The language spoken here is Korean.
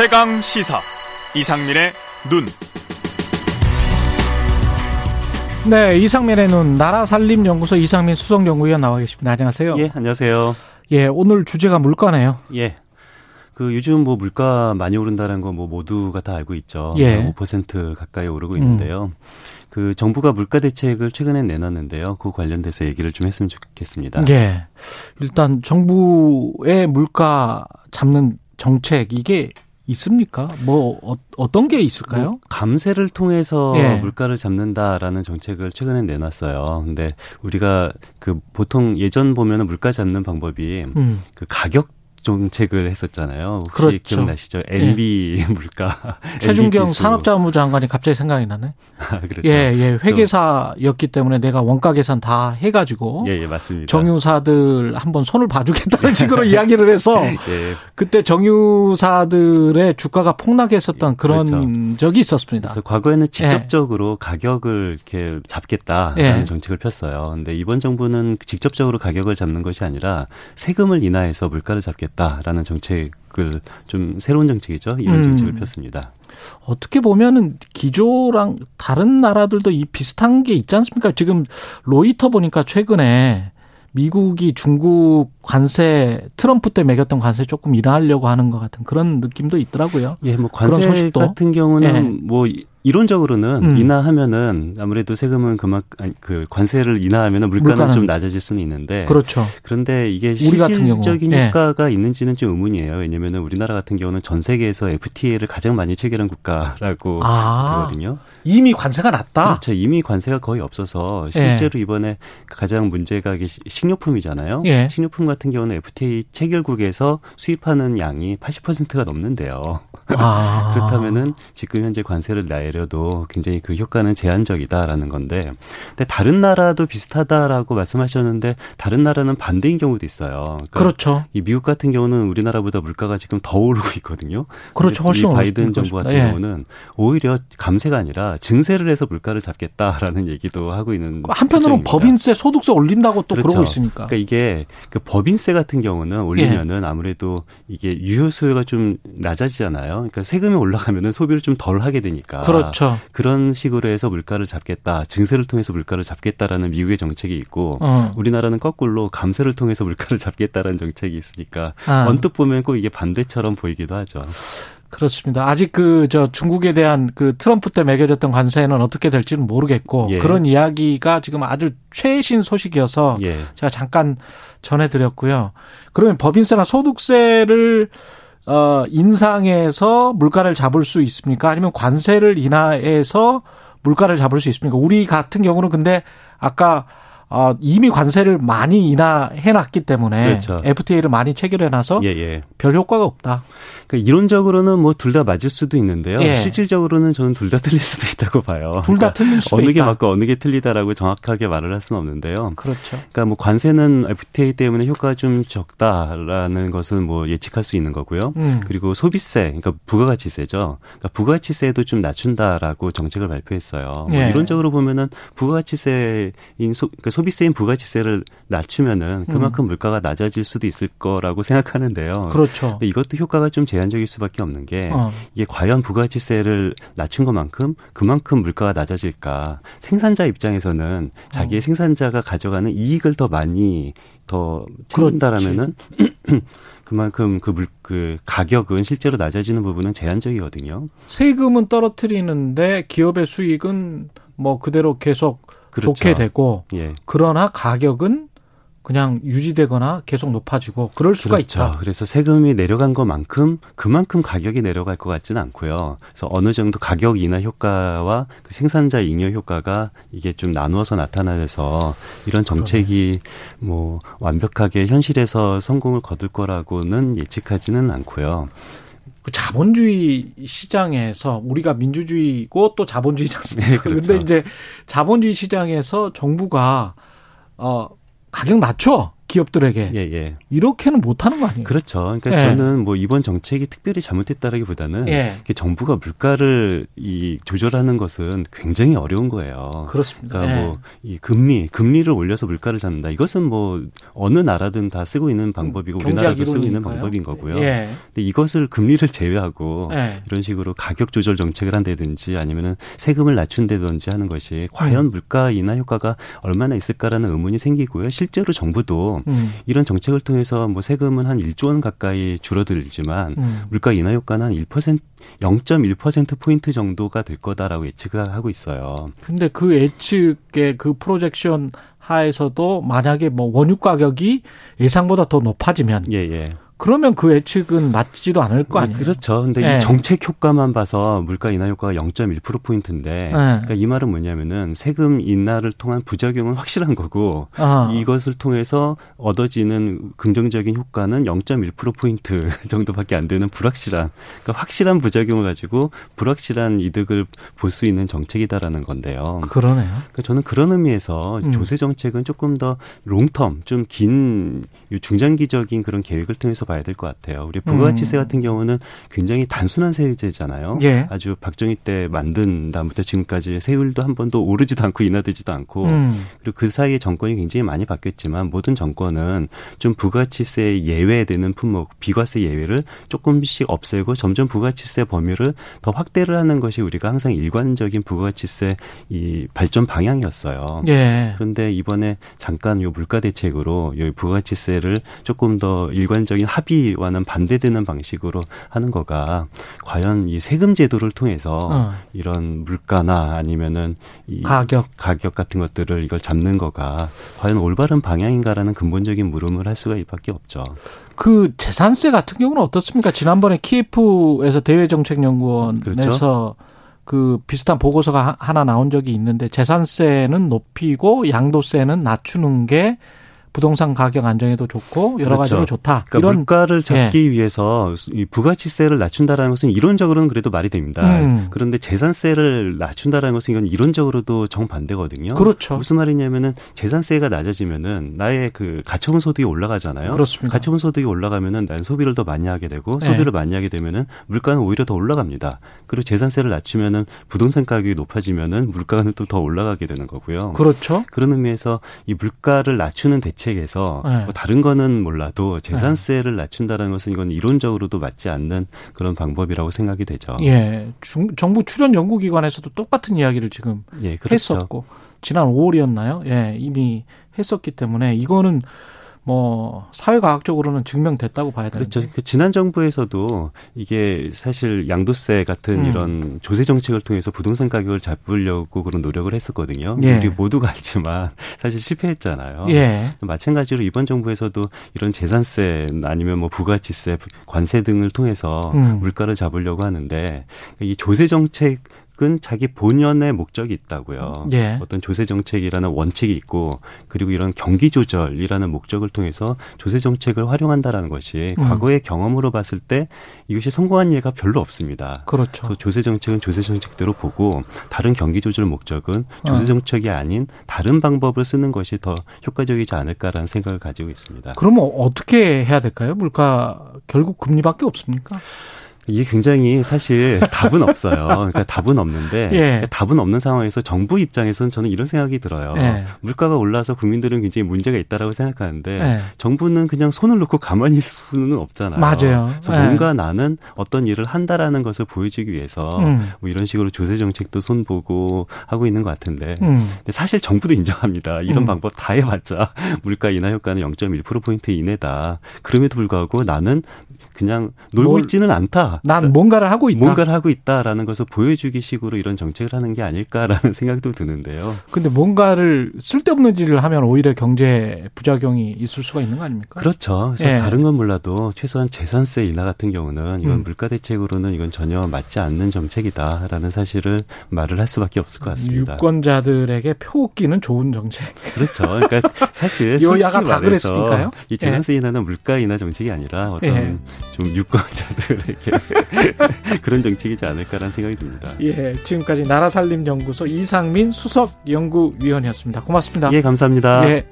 최강 시사 이상민의 눈. 네, 이상민의 눈 나라 살림 연구소 이상민 수석 연구위원 나와 계십니다. 안녕하세요. 예, 안녕하세요. 예, 오늘 주제가 물가네요. 예. 그 요즘 뭐 물가 많이 오른다는 거 뭐 모두가 다 알고 있죠. 예. 5% 가까이 오르고 있는데요. 그 정부가 물가 대책을 최근에 내놨는데요. 그 관련돼서 얘기를 좀 했으면 좋겠습니다. 예. 일단 정부의 물가 잡는 정책 이게 있습니까? 뭐 어, 떤게 있을까요? 뭐 감세를 통해서 예. 물가를 잡는다라는 정책을 최근에 내놨어요. 근데 우리가 그 보통 예전 보면은 물가 잡는 방법이 음. 그 가격 정책을 했었잖아요. 혹시 그렇죠. 기억나시죠? MB 물가. 최준경. 산업자원부 장관이 갑자기 생각이 나네. 아, 그렇죠. 예, 예. 회계사였기 때문에 내가 원가 계산 다 해가지고 예, 예, 맞습니다. 정유사들 한번 손을 봐주겠다는 식으로 이야기를 해서 예, 그때 정유사들의 주가가 폭락했었던 그런 그렇죠. 적이 있었습니다. 그래서 과거에는 직접적으로 가격을 이렇게 잡겠다라는 예. 정책을 폈어요. 근데 이번 정부는 직접적으로 가격을 잡는 것이 아니라 세금을 인하해서 물가를 잡겠다 라는 정책을 좀 새로운 정책이죠. 이런 음. 정책을 폈습니다. 어떻게 보면은 기조랑 다른 나라들도 이 비슷한 게 있지 않습니까? 지금 로이터 보니까 최근에 미국이 중국 관세 트럼프 때 매겼던 관세 조금 인하하려고 하는 것 같은 그런 느낌도 있더라고요. 예, 뭐 그런 관세 소식도? 같은 경우는 예. 뭐 이론적으로는 음. 인하하면은 아무래도 세금은 그만 아니, 그 관세를 인하하면은 물가는, 물가는 좀 낮아질 수는 있는데 그렇죠. 그런데 이게. 실질적인 예. 효과가 있는지는 좀 의문이에요. 왜냐면은 우리나라 같은 경우는 전 세계에서 FTA를 가장 많이 체결한 국가라고 아. 되거든요. 이미 관세가 낮다. 그렇죠. 이미 관세가 거의 없어서 실제로 이번에 가장 문제가 식료품이잖아요. 예. 식료품 같은 경우는 FTA 체결국에서 수입하는 양이 80%가 넘는데요. 아. 그렇다면은 지금 현재 관세를 내려도 굉장히 그 효과는 제한적이다라는 건데, 근데 다른 나라도 비슷하다라고 말씀하셨는데 다른 나라는 반대인 경우도 있어요. 그러니까 그렇죠. 이 미국 같은 경우는 우리나라보다 물가가 지금 더 오르고 있거든요. 그렇죠. 훨씬 이 바이든 정부 같은. 예. 경우는 오히려 감세가 아니라 증세를 해서 물가를 잡겠다라는 얘기도 하고 있는 한편으로는. 법인세, 소득세 올린다고 또 그러고 있으니까. 그러니까 이게 그 법인 세 같은 경우는 올리면은 아무래도 이게 유효 수요가 좀 낮아지잖아요. 그러니까 세금이 올라가면은 소비를 좀 덜 하게 되니까. 그렇죠. 그런 식으로 해서 물가를 잡겠다, 증세를 통해서 물가를 잡겠다라는 미국의 정책이 있고 어. 우리나라는 거꾸로 감세를 통해서 물가를 잡겠다라는 정책이 있으니까 아. 언뜻 보면 꼭 이게 반대처럼 보이기도 하죠. 그렇습니다. 아직 그 저 중국에 대한 그 트럼프 때 매겨졌던 관세는 어떻게 될지는 모르겠고 예. 그런 이야기가 지금 아주 최신 소식이어서 예. 제가 잠깐 전해드렸고요. 그러면 법인세나 소득세를 어 인상해서 물가를 잡을 수 있습니까? 아니면 관세를 인하해서 물가를 잡을 수 있습니까? 우리 같은 경우는 근데 아까 어 이미 관세를 많이 인하해놨기 때문에 그렇죠. FTA를 많이 체결해놔서 예, 예. 별 효과가 없다. 그러니까 이론적으로는 뭐 둘 다 맞을 수도 있는데요. 예. 실질적으로는 저는 둘 다 틀릴 수도 있다고 봐요. 둘다 그러니까 틀릴 수도 어느 게 있다. 맞고 어느 게 틀리다라고 정확하게 말을 할 수는 없는데요. 그렇죠. 그러니까 뭐 관세는 FTA 때문에 효과가 좀 적다라는 것은 뭐 예측할 수 있는 거고요. 음. 그리고 소비세, 그러니까 부가가치세죠. 그러니까 부가가치세도 좀 낮춘다라고 정책을 발표했어요. 뭐 예. 이론적으로 보면은 부가가치세인 소, 그러니까 소비세인 부가가치세를 낮추면은 그만큼 물가가 낮아질 수도 있을 거라고 생각하는데요. 그렇죠. 이것도 효과가 좀 제한적일 수밖에 없는 게 어. 이게 과연 부가가치세를 낮춘 것만큼 그만큼 물가가 낮아질까? 생산자 입장에서는 자기의 어. 생산자가 가져가는 이익을 더 많이 더 챙긴다라면은 그만큼 그 물 그 가격은 실제로 낮아지는 부분은 제한적이거든요. 세금은 떨어뜨리는데 기업의 수익은 뭐 그대로 계속 그렇죠. 좋게 되고 예. 그러나 가격은 그냥 유지되거나 계속 높아지고 그럴 수가 그렇죠. 있다. 그래서 세금이 내려간 것만큼 그만큼 가격이 내려갈 것 같지는 않고요. 그래서 어느 정도 가격 인하 효과와 그 생산자 잉여 효과가 이게 좀 나누어서 나타나서 이런 정책이 뭐 완벽하게 현실에서 성공을 거둘 거라고는 예측하지는 않고요. 그 자본주의 시장에서 우리가 민주주의고 또 자본주의지 않습니까? 네, 그렇죠. 근데 이제 자본주의 시장에서 정부가 어 가격 낮춰. 기업들에게 예, 예. 이렇게는 못하는 거 아니에요? 그렇죠. 그러니까 예. 저는 뭐 이번 정책이 특별히 잘못됐다라기보다는 예. 정부가 물가를 이 조절하는 것은 굉장히 어려운 거예요. 그렇습니다. 그러니까 예. 뭐이 금리 금리를 올려서 물가를 잡는다. 이것은 뭐 어느 나라든 다 쓰고 있는 방법이고 우리나라도 쓰고 있는. 방법인 거고요. 예. 근데 이것을 금리를 제외하고 예. 이런 식으로 가격 조절 정책을 한다든지 아니면은 세금을 낮춘다든지 하는 것이 과연 음. 물가 인하 효과가 얼마나 있을까라는 의문이 생기고요. 실제로 정부도 음. 이런 정책을 통해서 뭐 세금은 한 1조 원 가까이 줄어들지만 음. 물가 인하 효과는 한 1%, 0.1% 포인트 정도가 될 거다라고 예측을 하고 있어요. 근데 그 예측의 그 projection 하에서도 만약에 뭐 원유 가격이 예상보다 더 높아지면 예, 예. 그러면 그 예측은 맞지도 않을 거 아니에요? 그렇죠. 근데 예. 이 정책 효과만 봐서 물가 인하 효과가 0.1% 포인트인데, 그러니까 이 말은 뭐냐면은 세금 인하를 통한 부작용은 확실한 거고 아. 이것을 통해서 얻어지는 긍정적인 효과는 0.1% 포인트 정도밖에 안 되는 불확실한, 그러니까 확실한 부작용을 가지고 불확실한 이득을 볼 수 있는 정책이다라는 건데요. 그러네요. 그러니까 저는 그런 의미에서 음. 조세 정책은 조금 더 롱텀, 좀 긴 중장기적인 그런 계획을 통해서 봐야 될 것 같아요. 우리 부가가치세 음. 같은 경우는 굉장히 단순한 세제잖아요. 예. 아주 박정희 때 만든 다음부터 지금까지 세율도 한 번도 오르지도 않고 인하되지도 않고 음. 그리고 그 사이에 정권이 굉장히 많이 바뀌었지만 모든 정권은 좀 부가치세 예외되는 품목, 비과세 예외를 조금씩 없애고 점점 부가치세 범위를 더 확대를 하는 것이 우리가 항상 일관적인 부가치세 이 발전 방향이었어요. 예. 그런데 이번에 잠깐 요 물가 대책으로 요 부가치세를 조금 더 일관적인 합의와는 반대되는 방식으로 하는 거가 과연 이 세금 제도를 통해서 어. 이런 물가나 아니면은 이 가격. 가격 같은 것들을 이걸 잡는 거가 과연 올바른 방향인가라는 근본적인 물음을 할 수가 밖에 없죠. 그 재산세 같은 경우는 어떻습니까? 지난번에 키예프에서 대외정책연구원에서 그렇죠. 그 비슷한 보고서가 하- 하나 나온 적이 있는데 재산세는 높이고 양도세는 낮추는 게 부동산 가격 안정에도 좋고 여러 그렇죠. 가지로 좋다. 그러니까 이런 물가를 잡기 위해서 이 부가치세를 낮춘다라는 것은 이론적으로는 그래도 말이 됩니다. 음. 그런데 재산세를 낮춘다라는 것은 이건 이론적으로도 정반대거든요. 그렇죠. 무슨 말이냐면은 재산세가 낮아지면은 나의 그 가처분 소득이 올라가잖아요. 그렇습니다. 가처분 소득이 올라가면은 난 소비를 더 많이 하게 되고 네. 소비를 많이 하게 되면은 물가는 오히려 더 올라갑니다. 그리고 재산세를 낮추면은 부동산 가격이 높아지면은 물가는 또 더 올라가게 되는 거고요. 그렇죠. 그런 의미에서 이 물가를 낮추는 대책 에서 네. 뭐 다른 거는 몰라도 재산세를 낮춘다는 것은 이건 이론적으로도 맞지 않는 그런 방법이라고 생각이 되죠. 예. 중, 정부 출연 연구기관에서도 똑같은 이야기를 지금 예, 그렇죠. 했었고 지난 5월이었나요? 예, 이미 했었기 때문에 이거는 뭐 사회과학적으로는 증명됐다고 봐야 되는데. 그렇죠. 그 지난 정부에서도 이게 사실 양도세 같은 음. 이런 조세 정책을 통해서 부동산 가격을 잡으려고 그런 노력을 했었거든요. 예. 우리 모두가 알지만 사실 실패했잖아요. 예. 마찬가지로 이번 정부에서도 이런 재산세 아니면 뭐 부가치세, 관세 등을 통해서 음. 물가를 잡으려고 하는데 이 조세 정책 은 자기 본연의 목적이 있다고요. 예. 어떤 조세 정책이라는 원칙이 있고 그리고 이런 경기 조절이라는 목적을 통해서 조세 정책을 활용한다라는 것이 음. 과거의 경험으로 봤을 때 이것이 성공한 예가 별로 없습니다. 그렇죠. 조세 정책은 조세 정책대로 보고 다른 경기 조절 목적은 조세 어. 정책이 아닌 다른 방법을 쓰는 것이 더 효과적이지 않을까라는 생각을 가지고 있습니다. 그러면 어떻게 해야 될까요? 물가 결국 금리밖에 없습니까? 이게 굉장히 사실 답은 없어요. 그러니까 답은 없는데 예. 답은 없는 상황에서 정부 입장에서는 저는 이런 생각이 들어요. 예. 물가가 올라서 국민들은 굉장히 문제가 있다라고 생각하는데 예. 정부는 그냥 손을 놓고 가만히 있을 수는 없잖아요. 맞아요. 그래서 예. 뭔가 나는 어떤 일을 한다라는 것을 보여주기 위해서 음. 뭐 이런 식으로 조세 정책도 손보고 하고 있는 것 같은데 음. 사실 정부도 인정합니다. 이런 음. 방법 다 해봤자 물가 인하 효과는 0.1%포인트 이내다. 그럼에도 불구하고 나는 그냥 놀고 뭘- 있지는 않다. 난 뭔가를 하고 있다. 뭔가를 하고 있다라는 것을 보여주기 식으로 이런 정책을 하는 게 아닐까라는 생각도 드는데요. 근데 뭔가를 쓸데없는 일을 하면 오히려 경제 부작용이 있을 수가 있는 거 아닙니까? 그렇죠. 그래서 예. 다른 건 몰라도 최소한 재산세 인하 같은 경우는 이건 음. 물가 대책으로는 이건 전혀 맞지 않는 정책이다라는 사실을 말을 할 수밖에 없을 것 같습니다. 유권자들에게 표기는 좋은 정책. 그렇죠. 그러니까 사실 여야가 다 그랬으니까요. 이 재산세 인하는 물가 인하 정책이 아니라 어떤 예. 좀 유권자들에게 그런 정책이지 않을까라는 생각이 듭니다. 예, 지금까지 나라살림연구소 이상민 수석 연구위원이었습니다. 고맙습니다. 예, 감사합니다. 예.